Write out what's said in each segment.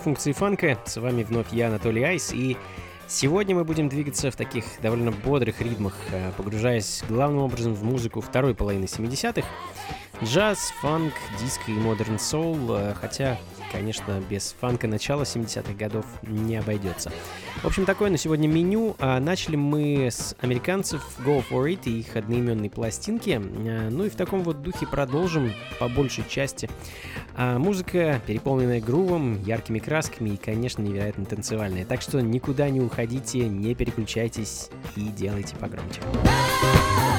Функции фанка, с вами вновь я, Анатолий Айс, и сегодня мы будем двигаться в таких довольно бодрых ритмах, э, погружаясь главным образом в музыку второй половины 70-х, джаз, фанк, диско и модерн соул, э, хотя конечно, без фанка начала 70-х годов не обойдется. В общем, такое на сегодня меню. А начали мы с американцев Go For It и их одноименной пластинки. А, ну и в таком вот духе продолжим по большей части. А музыка, переполненная грувом, яркими красками и, конечно, невероятно танцевальная. Так что никуда не уходите, не переключайтесь и делайте погромче. всем,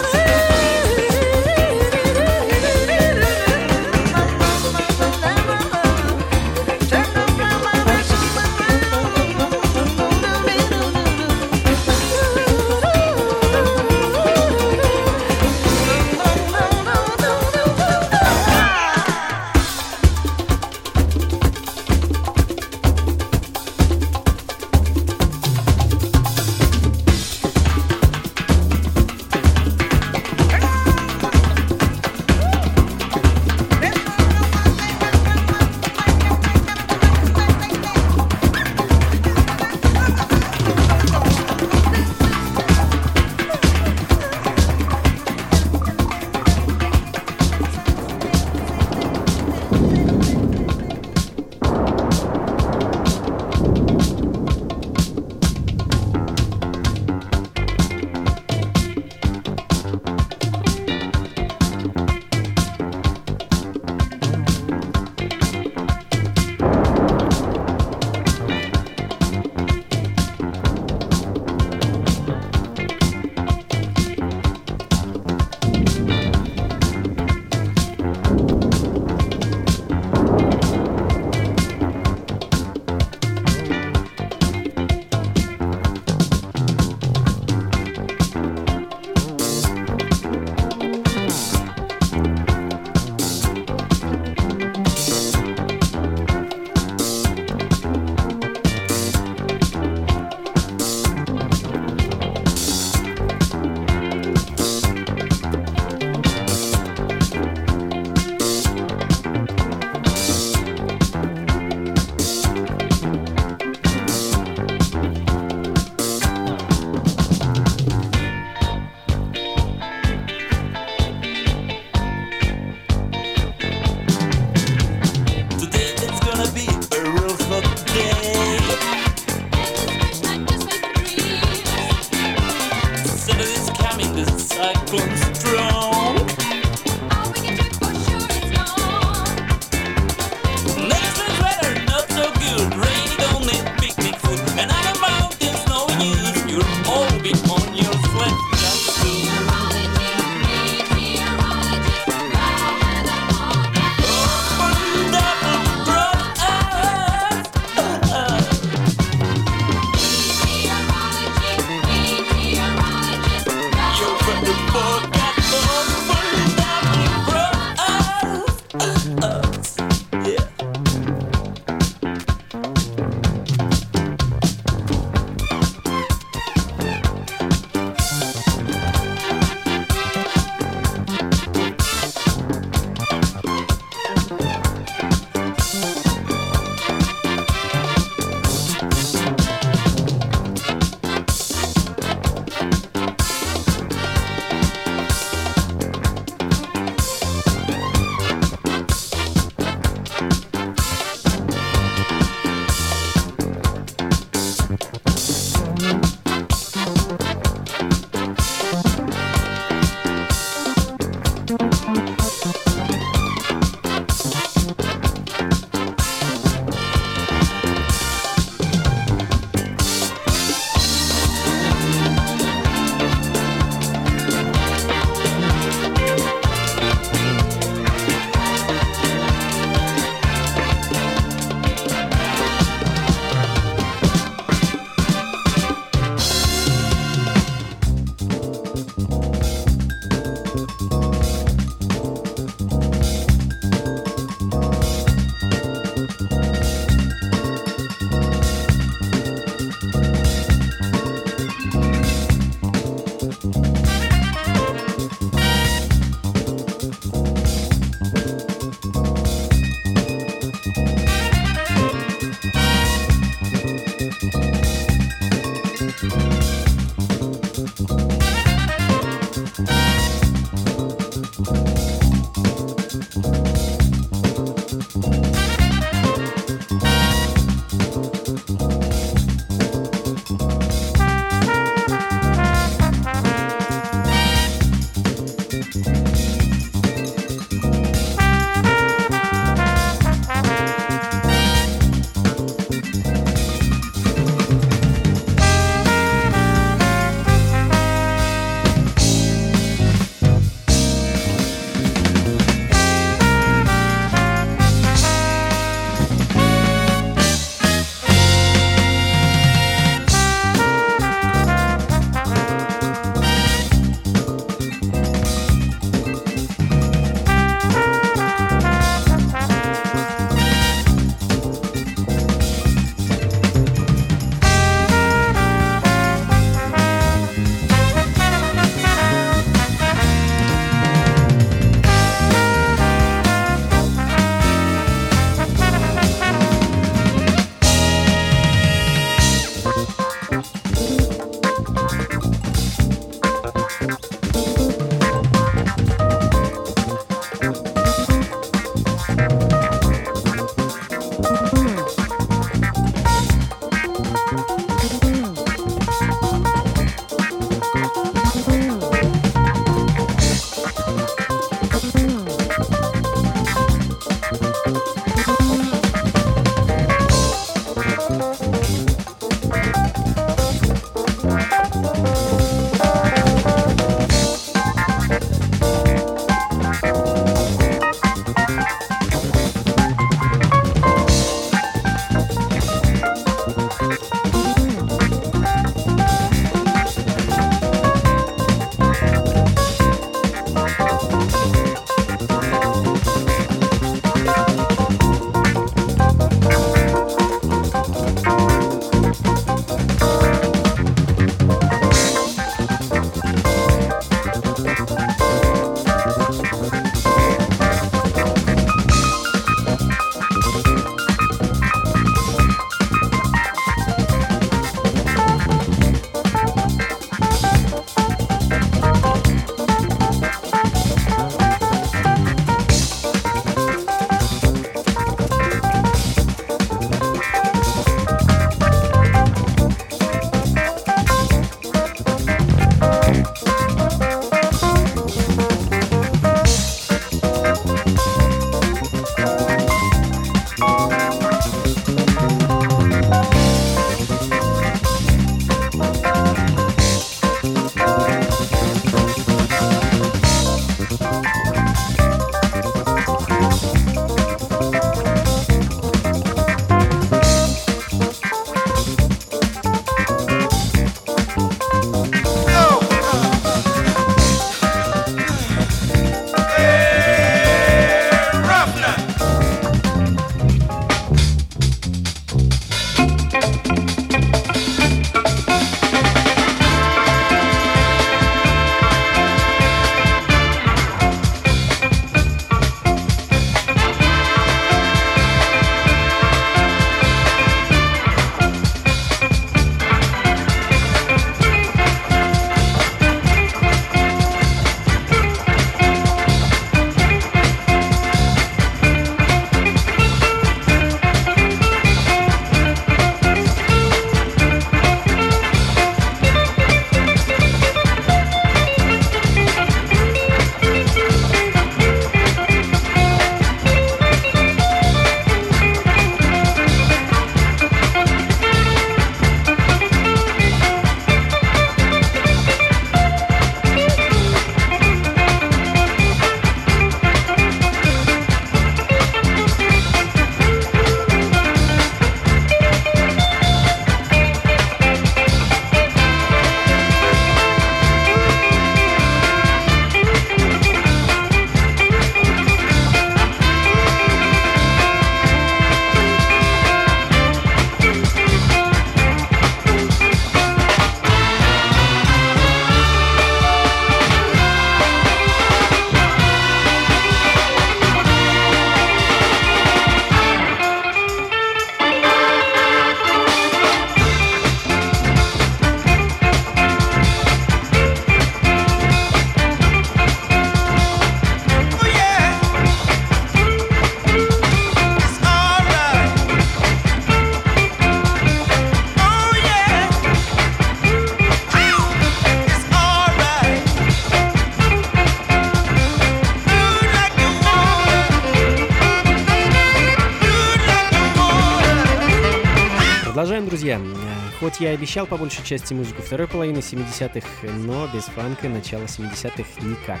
Хоть я обещал по большей части музыку второй половины 70-х, но без фанка начала 70-х никак.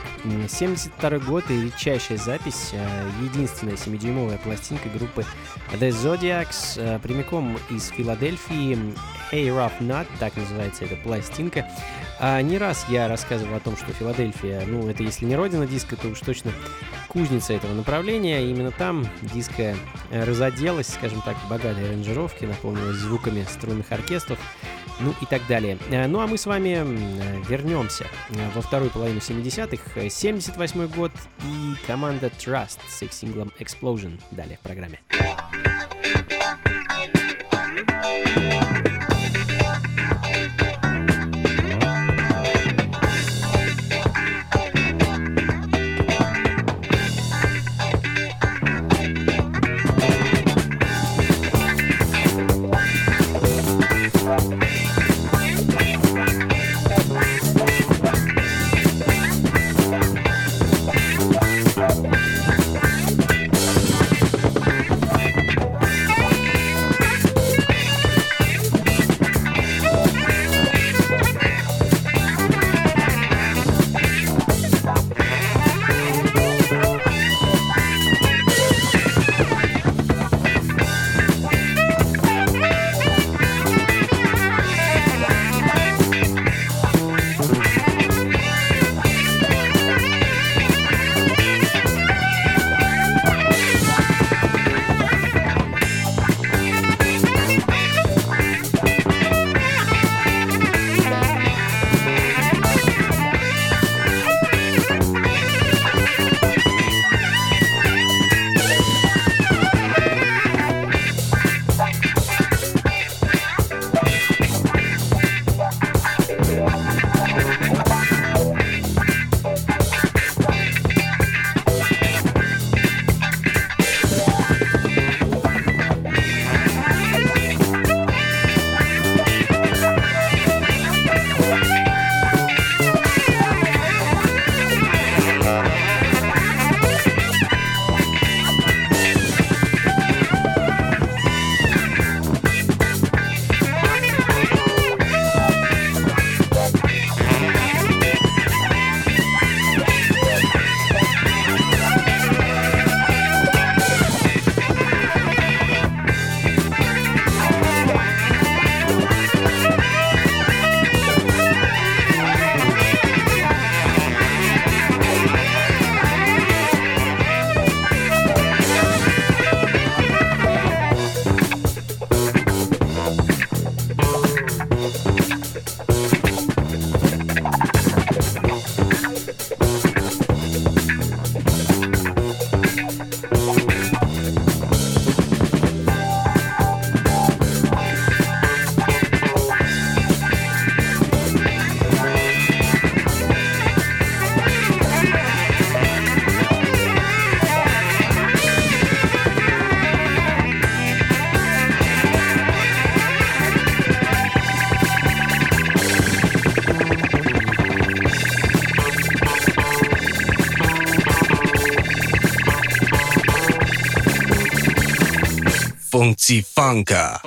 72 год и редчайшая запись, э, единственная 7-дюймовая пластинка группы The Zodiacs, э, прямиком из Филадельфии, Hey Rough Nut, так называется эта пластинка. А не раз я рассказывал о том, что Филадельфия, ну, это если не родина диска, то уж точно кузница этого направления. Именно там диско разоделась, скажем так, богатой аранжировки, наполнилась звуками струнных оркестров, ну и так далее. Э, ну а мы с вами вернемся э, во вторую половину 70-х, 78 год и команда Trust с их синглом Explosion. Далее в программе. Funky Funka.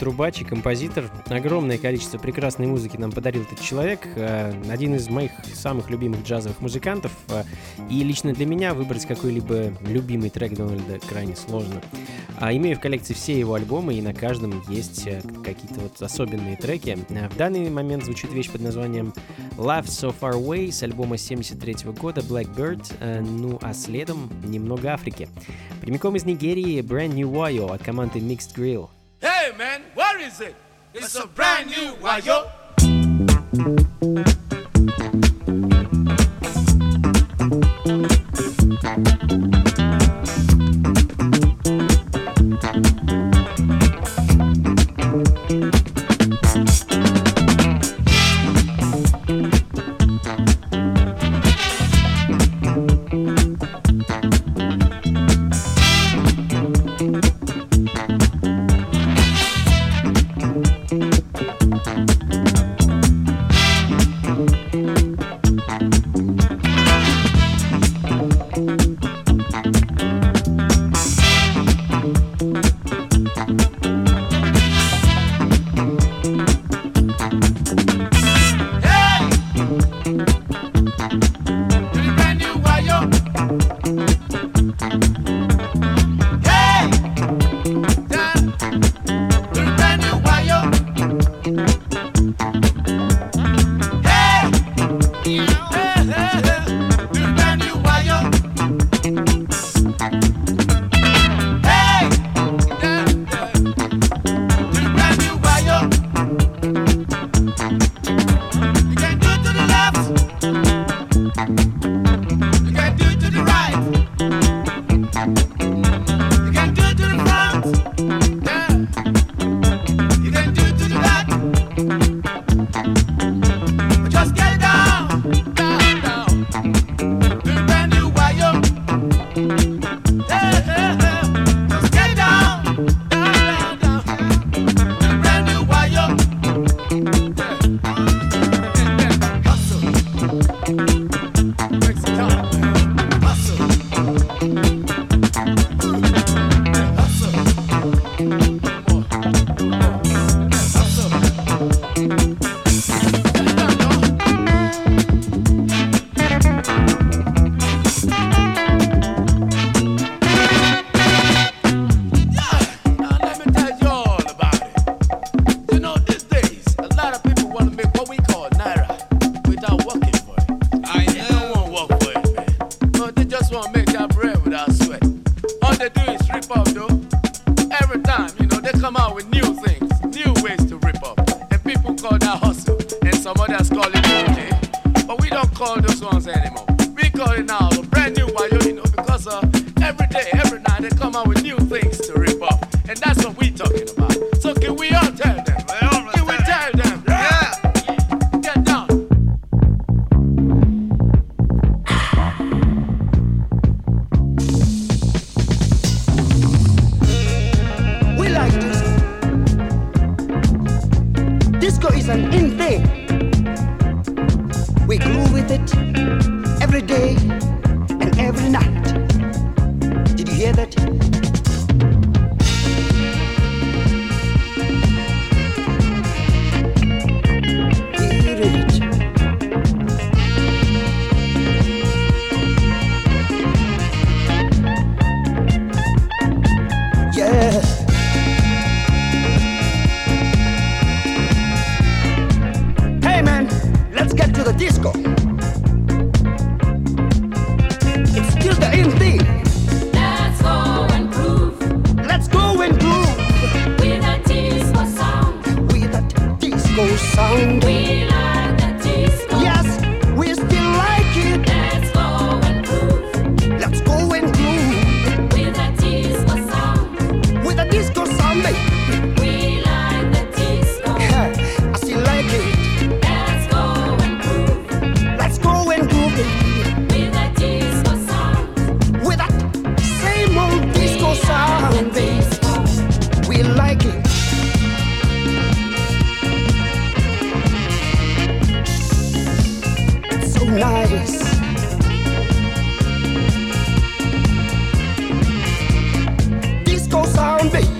Трубач и композитор. Огромное количество прекрасной музыки нам подарил этот человек. Э, один из моих самых любимых джазовых музыкантов. Э, и лично для меня выбрать какой-либо любимый трек Дональда крайне сложно. А имею в коллекции все его альбомы, и на каждом есть какие-то вот особенные треки. В данный момент звучит вещь под названием Love So Far Away с альбома 73 года Blackbird. Ну а следом немного Африки. Прямиком из Нигерии Brand New Wayo от команды Mixed Grill. Hey man, where is it? It's a brand new Wayo. Thank And that's what we talking about. 干杯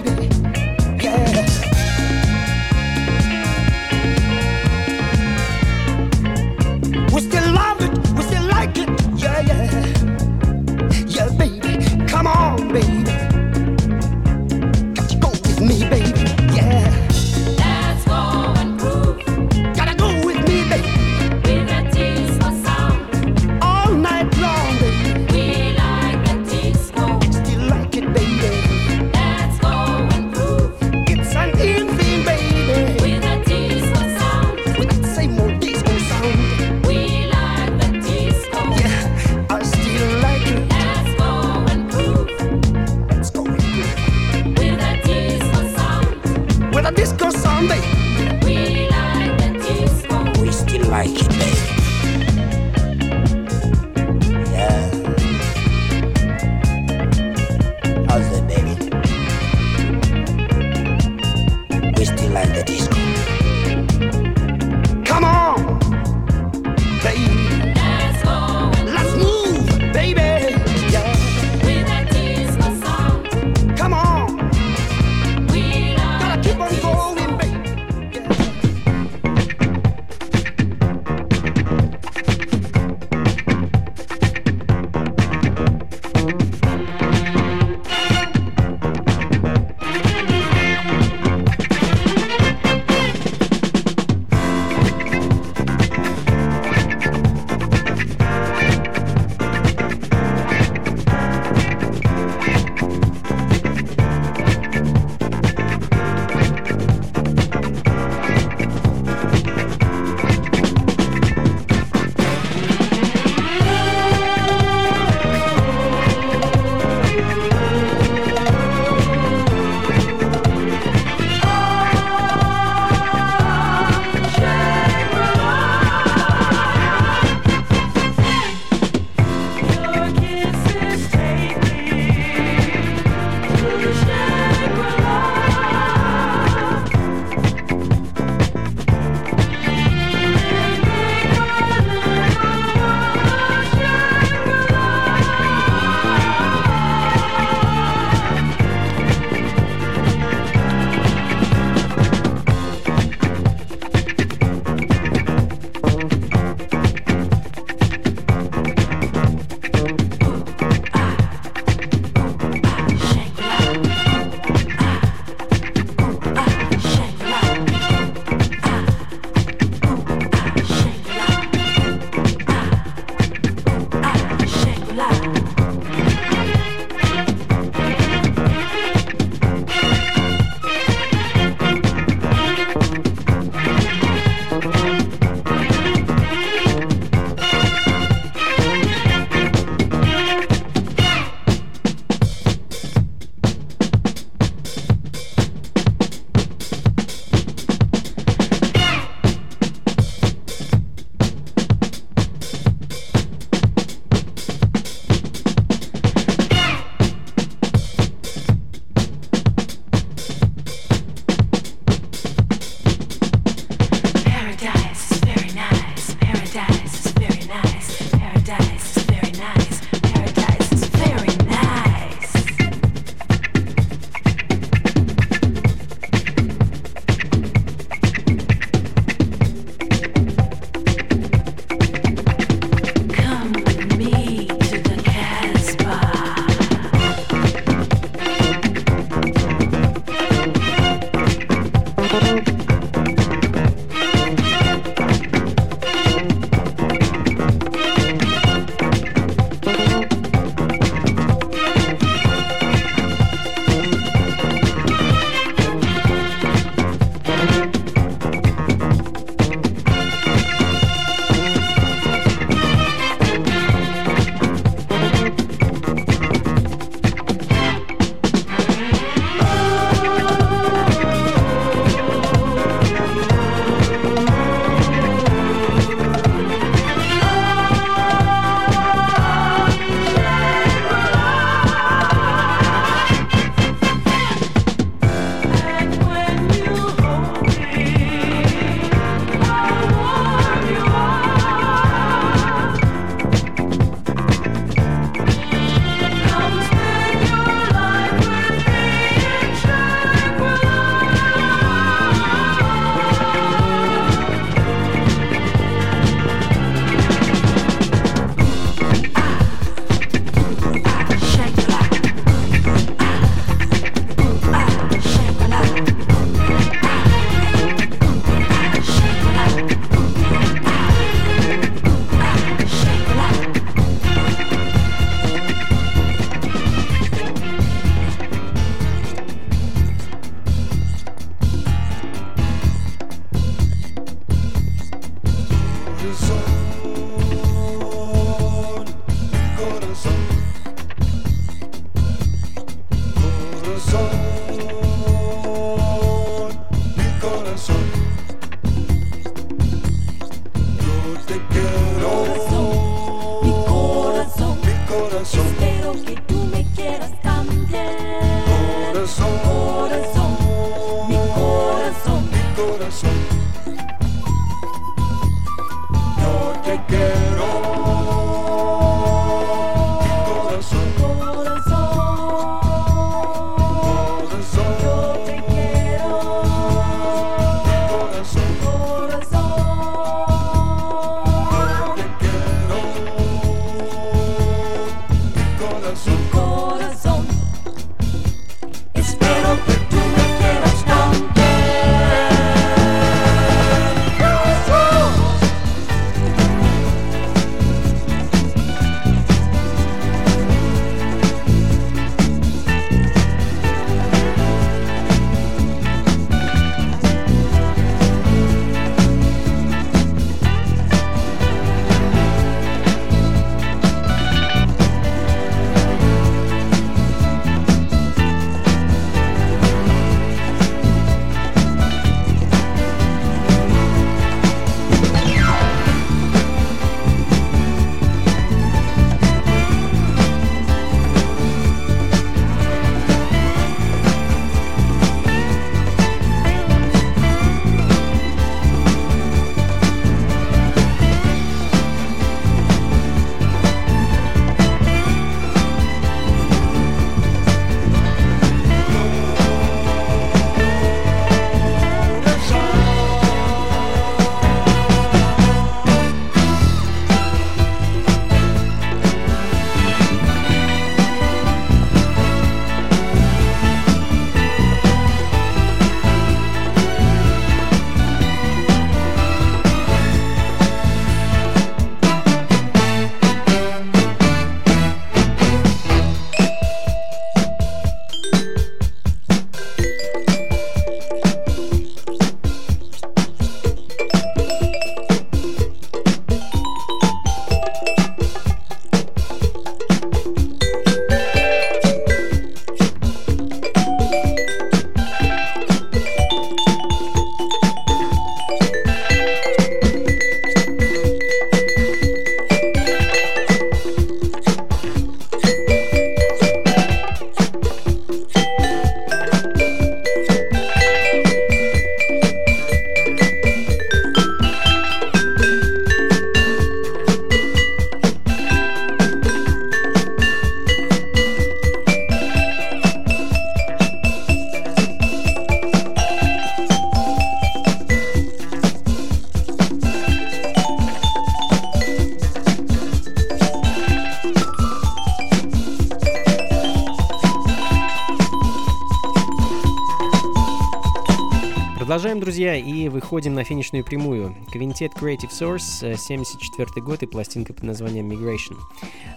выходим на финишную прямую. Квинтет Creative Source, 74 э, год и пластинка под названием Migration.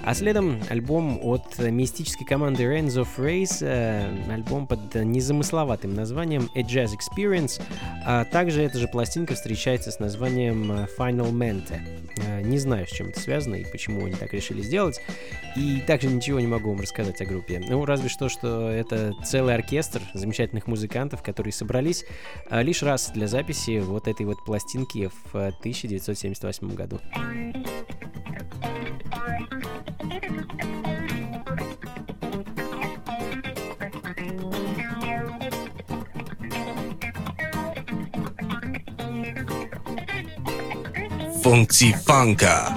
А следом альбом от мистической команды Reigns of Race, э, альбом под незамысловатым названием A Jazz Experience, а также эта же пластинка встречается с названием э, Final Mente. Не знаю, с чем это связано и почему они так решили сделать, и также ничего не могу вам рассказать о группе. Ну, разве что, что это целый оркестр замечательных музыкантов, которые собрались лишь раз для записи вот этой вот пластинки в э, 1978 году. Функции фанка.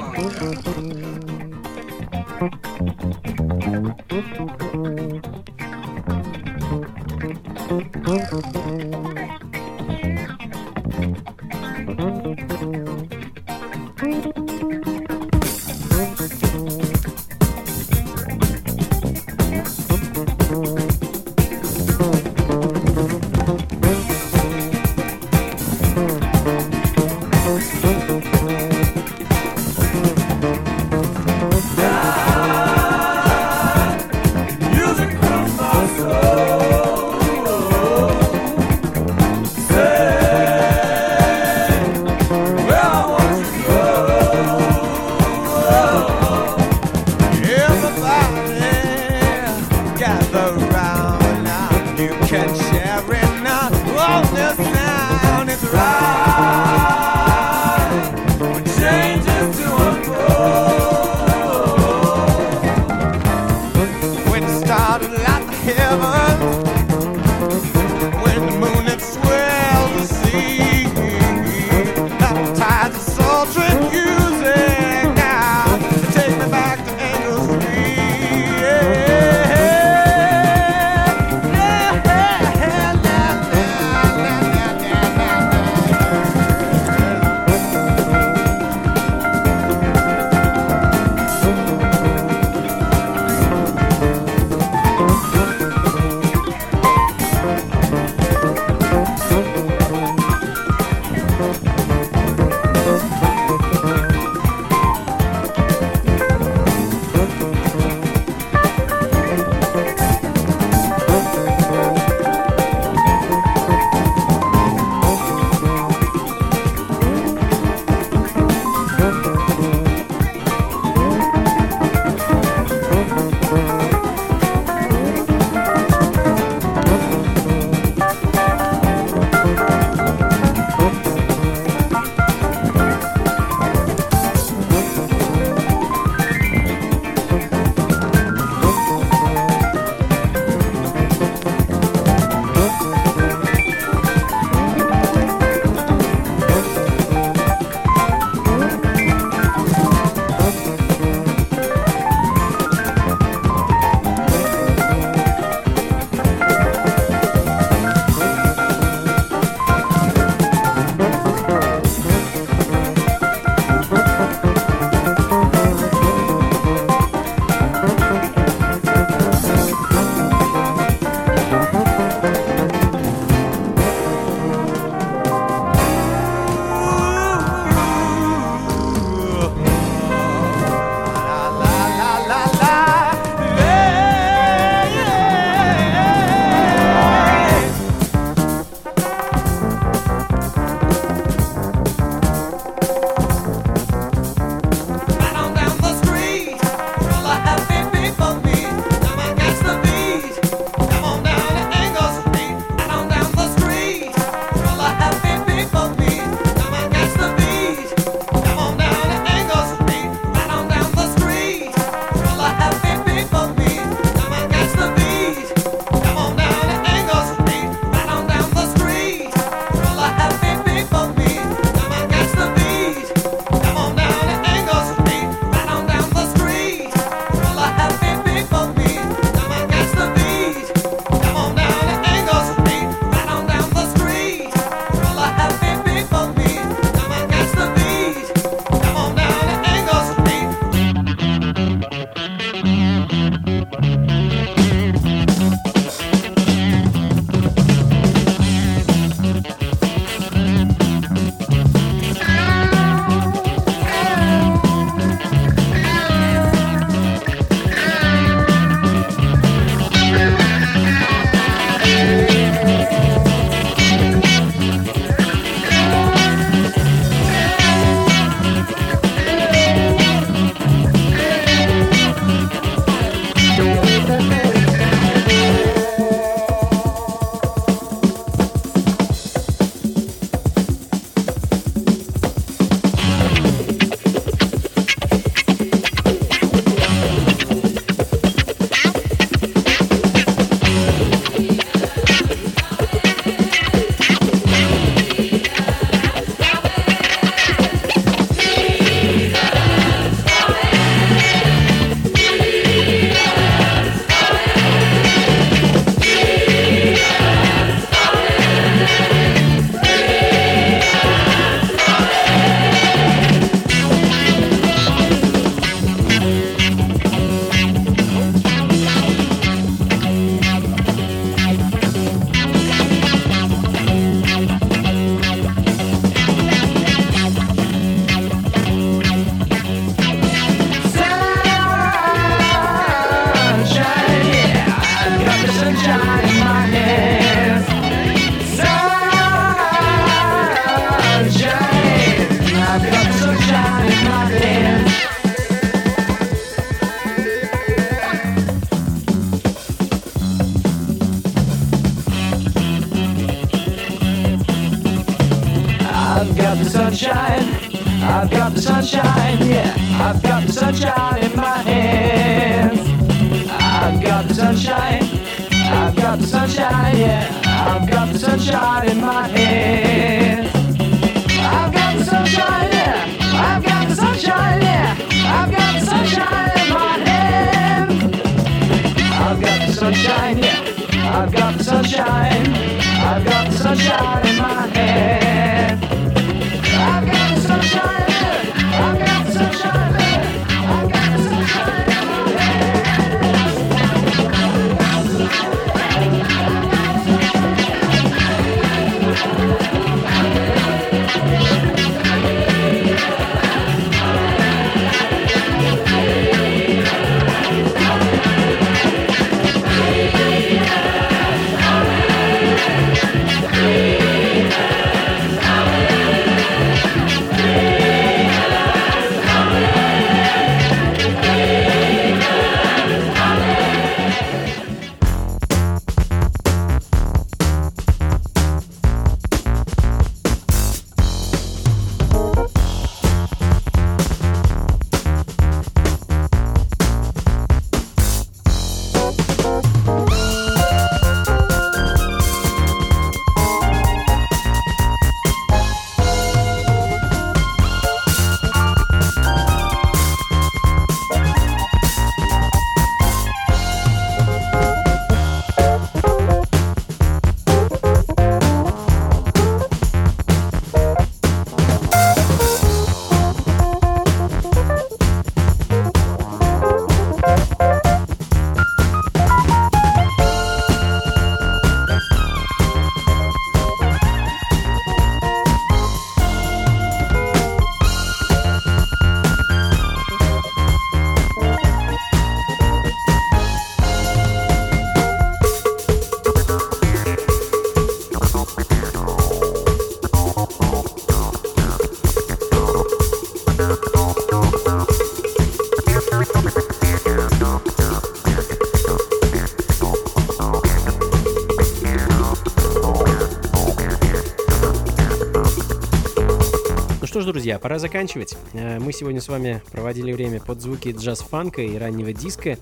Что ж, друзья, пора заканчивать. Э, Мы сегодня с вами проводили время под звуки джаз-фанка и раннего диска,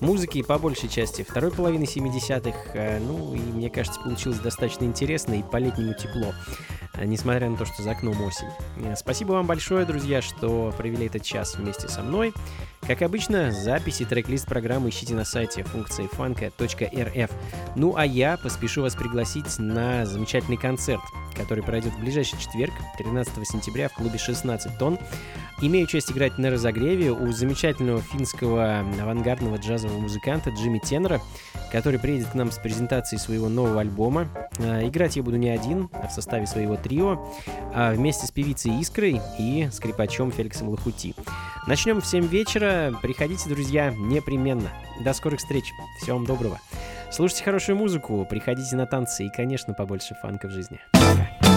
музыки по большей части второй половины 70-х. Э, Ну и мне кажется, получилось достаточно интересно и по-летнему тепло, несмотря на то, что за окном осень. Э, Спасибо вам большое, друзья, что провели этот час вместе со мной. Как обычно, записи трек-лист программы ищите на сайте функции фанка.рф. Ну а я поспешу вас пригласить на замечательный концерт, который пройдет в ближайший четверг, 13 сентября в клубе 16 тонн. Имею честь играть на разогреве у замечательного финского авангардного джазового музыканта Джимми Теннера, который приедет к нам с презентацией своего нового альбома. Э, Играть я буду не один, а в составе своего трио, а вместе с певицей Искрой и скрипачом Феликсом Лохути. Начнем в 7 вечера. Приходите, друзья, непременно. До скорых встреч. Всего вам доброго. Слушайте хорошую музыку, приходите на танцы и, конечно, побольше фанка в жизни. Пока.